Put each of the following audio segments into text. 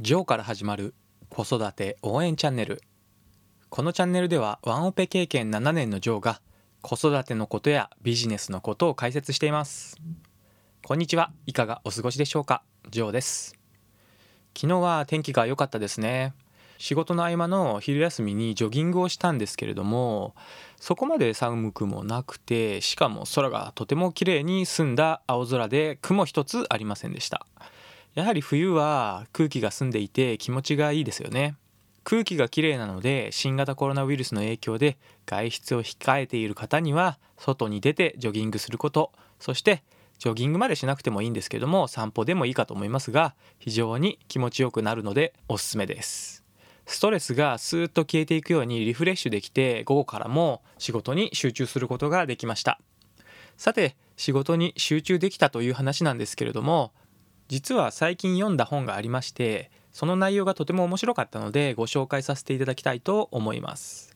ジョーから始まる子育て応援チャンネル。このチャンネルではワンオペ経験7年のジョーが子育てのことやビジネスのことを解説しています。こんにちは。いかがお過ごしでしょうか？ジョーです。昨日は天気が良かったですね。仕事の合間の昼休みにジョギングをしたんですけれどもそこまで寒くもなくてしかも空がとても綺麗に澄んだ青空で雲一つありませんでした。やはり冬は空気が澄んでいて気持ちがいいですよね。空気がきれいなので新型コロナウイルスの影響で外出を控えている方には外に出てジョギングすること。そしてジョギングまでしなくてもいいんですけども散歩でもいいかと思いますが非常に気持ちよくなるのでおすすめです。ストレスがスーッと消えていくようにリフレッシュできて午後からも仕事に集中することができました。さて仕事に集中できたという話なんですけれども実は最近読んだ本がありましてその内容がとても面白かったのでご紹介させていただきたいと思います。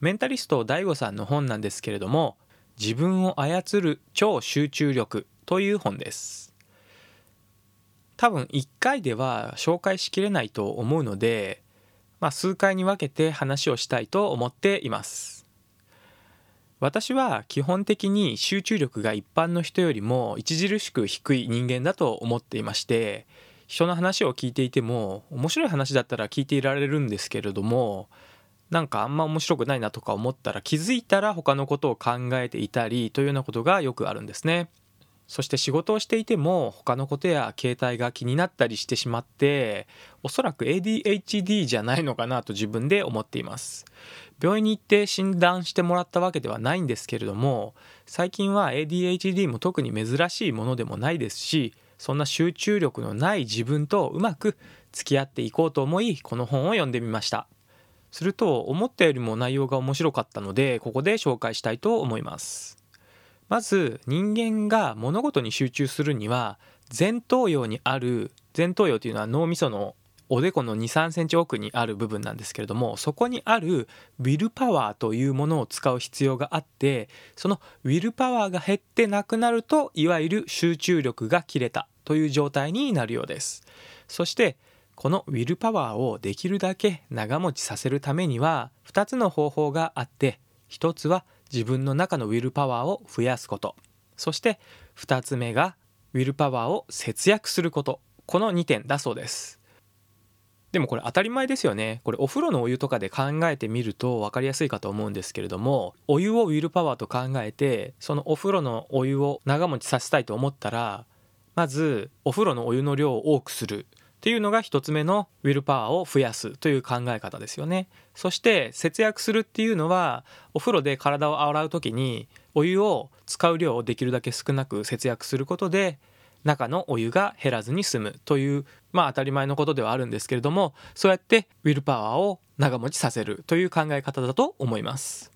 メンタリスト DAIGO さんの本なんですけれども自分を操る超集中力という本です。多分1回では紹介しきれないと思うので、まあ、数回に分けて話をしたいと思っています。私は基本的に集中力が一般の人よりも著しく低い人間だと思っていまして人の話を聞いていても面白い話だったら聞いていられるんですけれどもなんかあんま面白くないなとか思ったら気づいたら他のことを考えていたりというようなことがよくあるんですね。そして仕事をしていても他のことや携帯が気になったりしてしまっておそらく ADHD じゃないのかなと自分で思っています病院に行って診断してもらったわけではないんですけれども最近は ADHD も特に珍しいものでもないですしそんな集中力のない自分とうまく付き合っていこうと思いこの本を読んでみました。すると思ったよりも内容が面白かったのでここで紹介したいと思います。まず人間が物事に集中するには前頭葉にある前頭葉というのは脳みそのおでこの23センチ奥にある部分なんですけれどもそこにあるウィルパワーというものを使う必要があってそのウィルパワーが減ってなくなるといわゆる集中力が切れたという状態になるようです。そしてこのウィルパワーをできるだけ長持ちさせるためには2つの方法があって1つは自分の中のウィルパワーを増やすこと。そして2つ目がウィルパワーを節約すること。この2点だそうです。でもこれ当たり前ですよね。これお風呂のお湯とかで考えてみると分かりやすいかと思うんですけれどもお湯をウィルパワーと考えてそのお風呂のお湯を長持ちさせたいと思ったらまずお風呂のお湯の量を多くする。っていうのが1つ目のウィルパワーを増やすという考え方ですよね。そして節約するっていうのはお風呂で体を洗う時にお湯を使う量をできるだけ少なく節約することで中のお湯が減らずに済むというまあ当たり前のことではあるんですけれどもそうやってウィルパワーを長持ちさせるという考え方だと思います。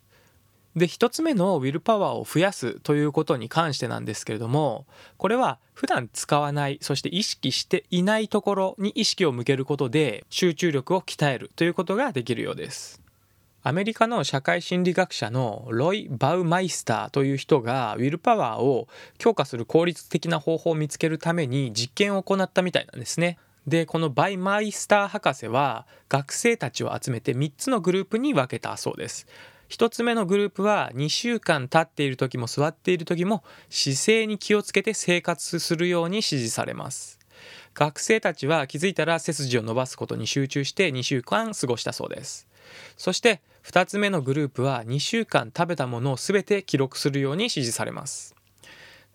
で1つ目のウィルパワーを増やすということに関してなんですけれどもこれは普段使わないそして意識していないところに意識を向けることで集中力を鍛えるということができるようです。アメリカの社会心理学者のロイ・バウマイスターという人がウィルパワーを強化する効率的な方法を見つけるために実験を行ったみたいなんですね。でこのバイマイスター博士は学生たちを集めて3つのグループに分けたそうです。1つ目のグループは2週間経っている時も座っている時も姿勢に気をつけて生活するように指示されます。学生たちは気づいたら背筋を伸ばすことに集中して2週間過ごしたそうです。そして2つ目のグループは2週間食べたものを全て記録するように指示されます。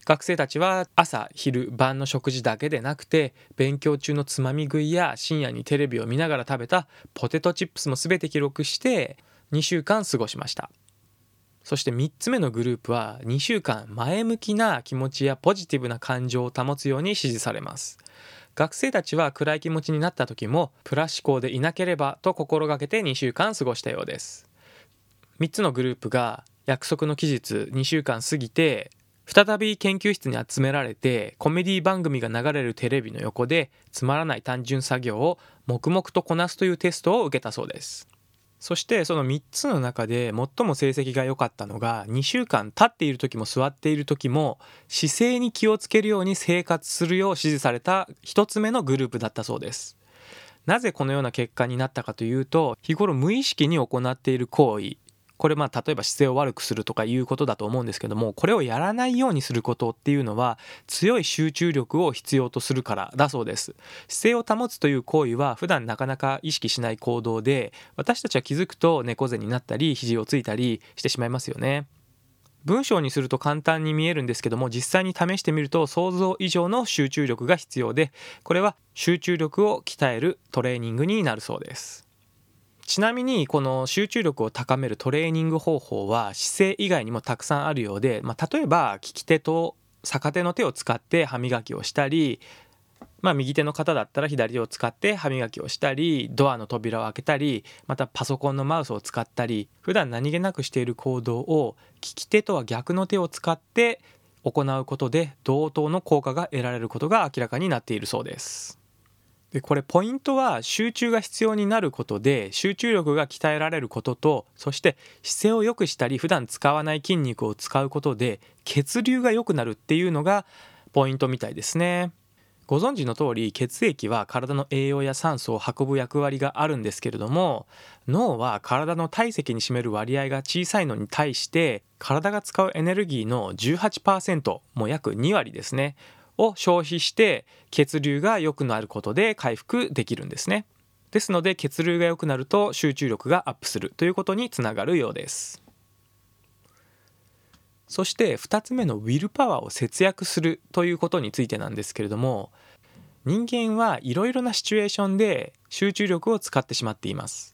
学生たちは朝昼晩の食事だけでなくて勉強中のつまみ食いや深夜にテレビを見ながら食べたポテトチップスも全て記録して2週間過ごしました。そして3つ目のグループは2週間前向きな気持ちやポジティブな感情を保つように指示されます。学生たちは暗い気持ちになった時もプラス思考でいなければと心がけて2週間過ごしたようです。3つのグループが約束の期日2週間過ぎて再び研究室に集められてコメディ番組が流れるテレビの横でつまらない単純作業を黙々とこなすというテストを受けたそうですそしてその3つの中で最も成績が良かったのが2週間立っている時も座っている時も姿勢に気をつけるように生活するよう指示された1つ目のグループだったそうです。なぜこのような結果になったかというと日頃無意識に行っている行為これまあ例えば姿勢を悪くするとかいうことだと思うんですけどもこれをやらないようにすることっていうのは強い集中力を必要とするからだそうです。姿勢を保つという行為は普段なかなか意識しない行動で私たちは気づくと猫背になったり肘をついたりしてしまいますよね。文章にすると簡単に見えるんですけども実際に試してみると想像以上の集中力が必要でこれは集中力を鍛えるトレーニングになるそうです。ちなみにこの集中力を高めるトレーニング方法は姿勢以外にもたくさんあるようで、まあ、例えば利き手と逆手の手を使って歯磨きをしたり、まあ、右手の方だったら左手を使って歯磨きをしたりドアの扉を開けたりまたパソコンのマウスを使ったり普段何気なくしている行動を利き手とは逆の手を使って行うことで同等の効果が得られることが明らかになっているそうです。でこれポイントは集中が必要になることで集中力が鍛えられることとそして姿勢を良くしたり普段使わない筋肉を使うことで血流が良くなるっていうのがポイントみたいですね。ご存知の通り血液は体の栄養や酸素を運ぶ役割があるんですけれども脳は体の体積に占める割合が小さいのに対して体が使うエネルギーの18%もう約2割ですねを消費して血流が良くなることで回復できるんですね。ですので血流が良くなると集中力がアップするということにつながるようです。そして2つ目のウィルパワーを節約するということについてなんですけれども人間はいろいろなシチュエーションで集中力を使ってしまっています。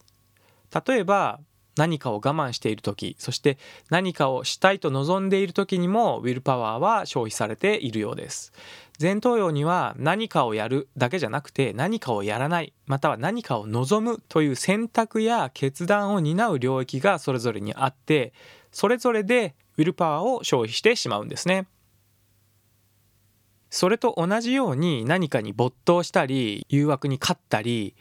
例えば何かを我慢している時そして何かをしたいと望んでいる時にもウィルパワーは消費されているようです。前頭葉には何かをやるだけじゃなくて何かをやらないまたは何かを望むという選択や決断を担う領域がそれぞれにあってそれぞれでウィルパワーを消費してしまうんですね。それと同じように何かに没頭したり誘惑に勝ったり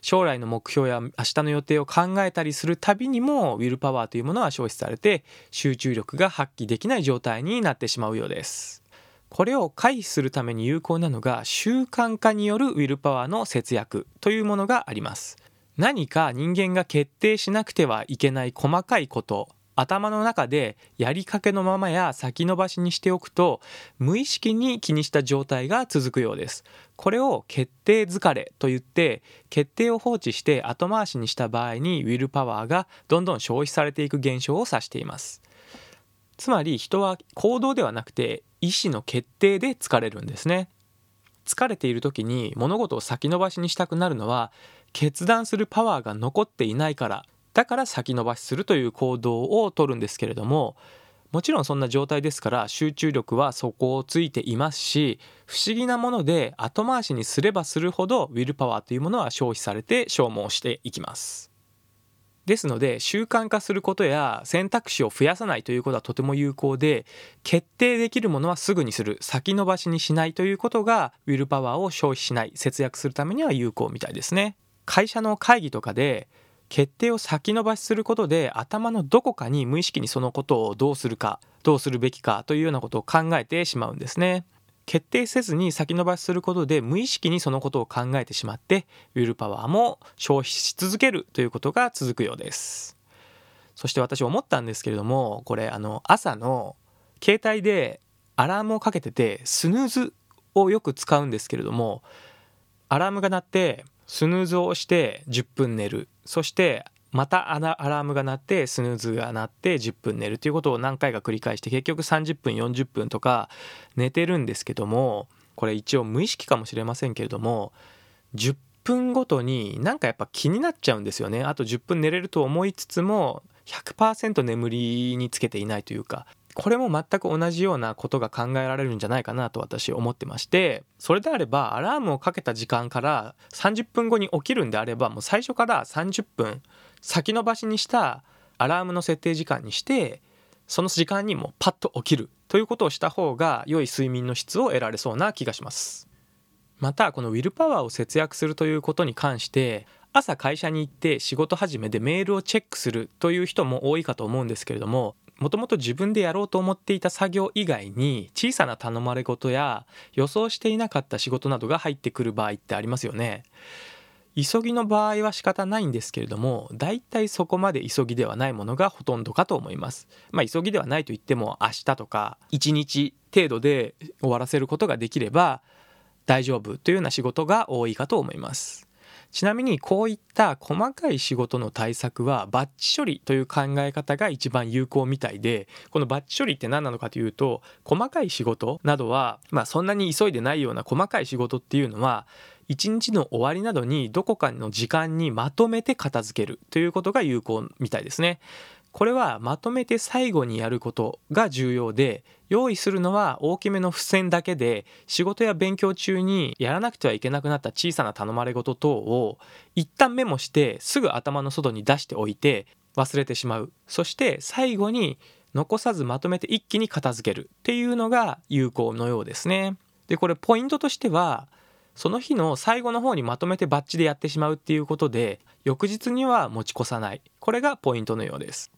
将来の目標や明日の予定を考えたりするたびにもウィルパワーというものは消費されて集中力が発揮できない状態になってしまうようです。これを回避するために有効なのが習慣化によるウィルパワーの節約というものがあります。何か人間が決定しなくてはいけない細かいこと頭の中でやりかけのままや先延ばしにしておくと無意識に気にした状態が続くようです。これを決定疲れと言って決定を放置して後回しにした場合にウィルパワーがどんどん消費されていく現象を指しています。つまり人は行動ではなくて意思の決定で疲れるんですね。疲れている時に物事を先延ばしにしたくなるのは決断するパワーが残っていないからだから先延ばしするという行動をとるんですけれどももちろんそんな状態ですから集中力は底をついていますし不思議なもので後回しにすればするほどウィルパワーというものは消費されて消耗していきます。ですので習慣化することや選択肢を増やさないということはとても有効で決定できるものはすぐにする。先延ばしにしないということがウィルパワーを消費しない節約するためには有効みたいですね。会社の会議とかで決定を先延ばしすることで頭のどこかに無意識にそのことをどうするかどうするべきかというようなことを考えてしまうんですね。決定せずに先延ばしすることで無意識にそのことを考えてしまってウィルパワーも消費し続けるということが続くようです。そして私思ったんですけれどもこれあの朝の携帯でアラームをかけててスヌーズをよく使うんですけれどもアラームが鳴ってスヌーズを押して10分寝る。そしてまたアラームが鳴ってスヌーズが鳴って10分寝るということを何回か繰り返して結局30分40分とか寝てるんですけどもこれ一応無意識かもしれませんけれども10分ごとになんかやっぱ気になっちゃうんですよね。あと10分寝れると思いつつも100%眠りにつけていないというかこれも全く同じようなことが考えられるんじゃないかなと私思ってましてそれであればアラームをかけた時間から30分後に起きるんであればもう最初から30分先延ばしにしたアラームの設定時間にしてその時間にもパッと起きるということをした方が良い睡眠の質を得られそうな気がします。またこのウィルパワーを節約するということに関して朝会社に行って仕事始めでメールをチェックするという人も多いかと思うんですけれどももともと自分でやろうと思っていた作業以外に小さな頼まれ事や予想していなかった仕事などが入ってくる場合ってありますよね。急ぎの場合は仕方ないんですけれどもだいたいそこまで急ぎではないものがほとんどかと思いますまあ急ぎではないといっても明日とか1日程度で終わらせることができれば大丈夫というような仕事が多いかと思いますちなみにこういった細かい仕事の対策はバッチ処理という考え方が一番有効みたいでこのバッチ処理って何なのかというと細かい仕事などはまあそんなに急いでないような細かい仕事っていうのは一日の終わりなどにどこかの時間にまとめて片付けるということが有効みたいですね。これはまとめて最後にやることが重要で用意するのは大きめの付箋だけで仕事や勉強中にやらなくてはいけなくなった小さな頼まれ事等を一旦メモしてすぐ頭の外に出しておいて忘れてしまう。そして最後に残さずまとめて一気に片付ける。っていうのが有効のようですね。でこれポイントとしてはその日の最後の方にまとめてバッチでやってしまうっていうことで翌日には持ち越さない。これがポイントのようです。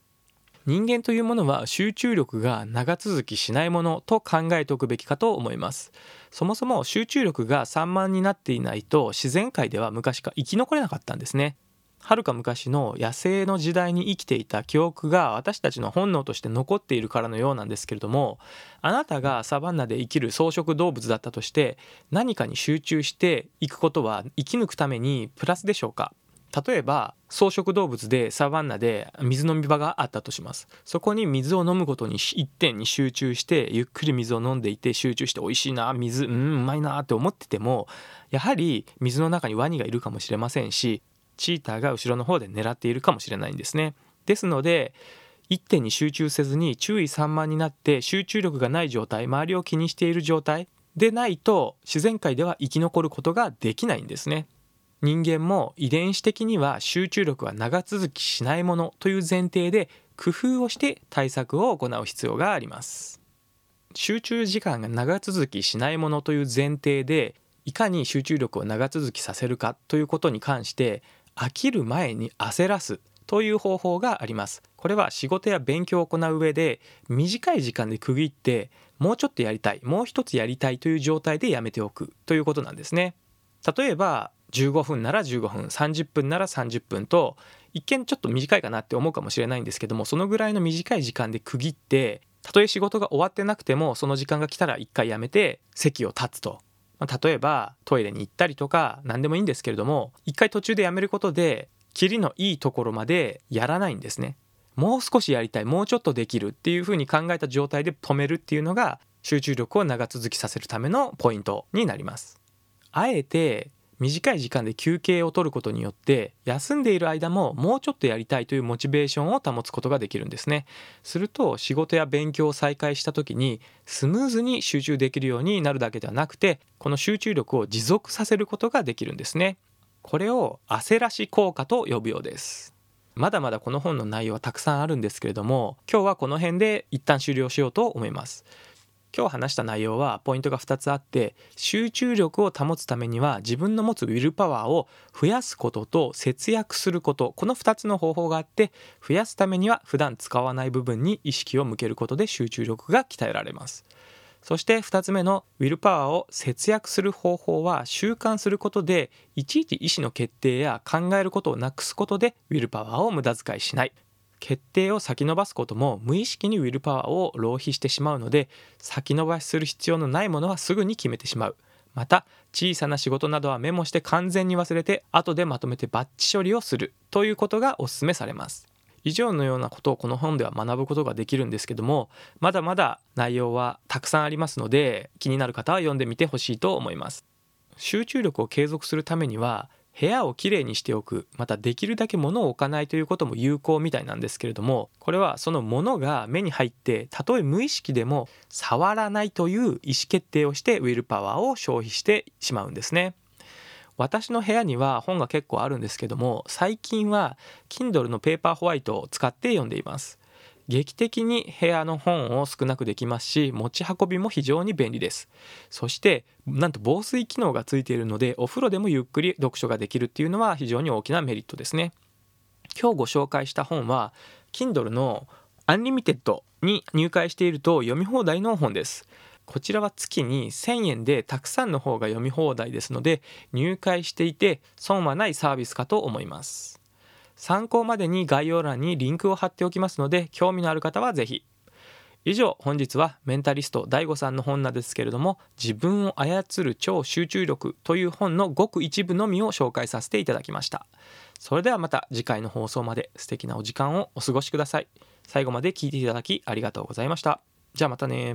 人間というものは集中力が長続きしないものと考えておくべきかと思います。そもそも集中力が散漫になっていないと自然界では昔から生き残れなかったんですね。はるか昔の野生の時代に生きていた記憶が私たちの本能として残っているからのようなんですけれどもあなたがサバンナで生きる草食動物だったとして何かに集中していくことは生き抜くためにプラスでしょうか？例えば草食動物でサバンナで水飲み場があったとしますそこに水を飲むことに一点に集中してゆっくり水を飲んでいて集中して美味しいな水うんうまいなって思っててもやはり水の中にワニがいるかもしれませんしチーターが後ろの方で狙っているかもしれないんですね。ですので一点に集中せずに注意散漫になって集中力がない状態周りを気にしている状態でないと自然界では生き残ることができないんですね。人間も遺伝子的には集中力は長続きしないものという前提で工夫をして対策を行う必要があります。集中時間が長続きしないものという前提でいかに集中力を長続きさせるかということに関して飽きる前に焦らすという方法がありますこれは仕事や勉強を行う上で短い時間で区切ってもうちょっとやりたいもう一つやりたいという状態でやめておくということなんですね例えば15分なら15分30分なら30分と一見ちょっと短いかなって思うかもしれないんですけどもそのぐらいの短い時間で区切ってたとえ仕事が終わってなくてもその時間が来たら一回やめて席を立つと。まあ、例えばトイレに行ったりとか何でもいいんですけれども一回途中でやめることでキリのいいところまでやらないんですね。もう少しやりたいもうちょっとできるっていうふうに考えた状態で止めるっていうのが集中力を長続きさせるためのポイントになります。あえて短い時間で休憩を取ることによって休んでいる間ももうちょっとやりたいというモチベーションを保つことができるんですね。すると仕事や勉強を再開した時にスムーズに集中できるようになるだけではなくてこの集中力を持続させることができるんですね。これを焦らし効果と呼ぶようです。まだまだこの本の内容はたくさんあるんですけれども今日はこの辺で一旦終了しようと思います。今日話した内容はポイントが2つあって集中力を保つためには自分の持つウィルパワーを増やすことと節約すること。この2つの方法があって増やすためには普段使わない部分に意識を向けることで集中力が鍛えられます。そして2つ目のウィルパワーを節約する方法は習慣することでいちいち意思の決定や考えることをなくすことでウィルパワーを無駄遣いしない。決定を先延ばすことも無意識にウィルパワーを浪費してしまうので先延ばしする必要のないものはすぐに決めてしまう。また小さな仕事などはメモして完全に忘れて後でまとめてバッチ処理をするということがお勧めされます。以上のようなことをこの本では学ぶことができるんですけどもまだまだ内容はたくさんありますので気になる方は読んでみてほしいと思います。集中力を継続するためには部屋をきれいにしておくまたできるだけ物を置かないということも有効みたいなんですけれどもこれはその物が目に入ってたとえ無意識でも触らないという意思決定をしてウィルパワーを消費してしまうんですね。私の部屋には本が結構あるんですけども最近は Kindle のペーパーホワイトを使って読んでいます劇的に部屋の本を少なくできますし持ち運びも非常に便利です。そしてなんと防水機能がついているのでお風呂でもゆっくり読書ができるっていうのは非常に大きなメリットですね。今日ご紹介した本は Kindle のアンリミテッドに入会していると読み放題の本です。こちらは月に1000円でたくさんの方が読み放題ですので入会していて損はないサービスかと思います。参考までに概要欄にリンクを貼っておきますので興味のある方はぜひ。以上本日はメンタリスト DAIGO さんの本なんですけれども「自分を操る超集中力」という本のごく一部のみを紹介させていただきました。それではまた次回の放送まで素敵なお時間をお過ごしください。最後まで聞いていただきありがとうございました。じゃあまたね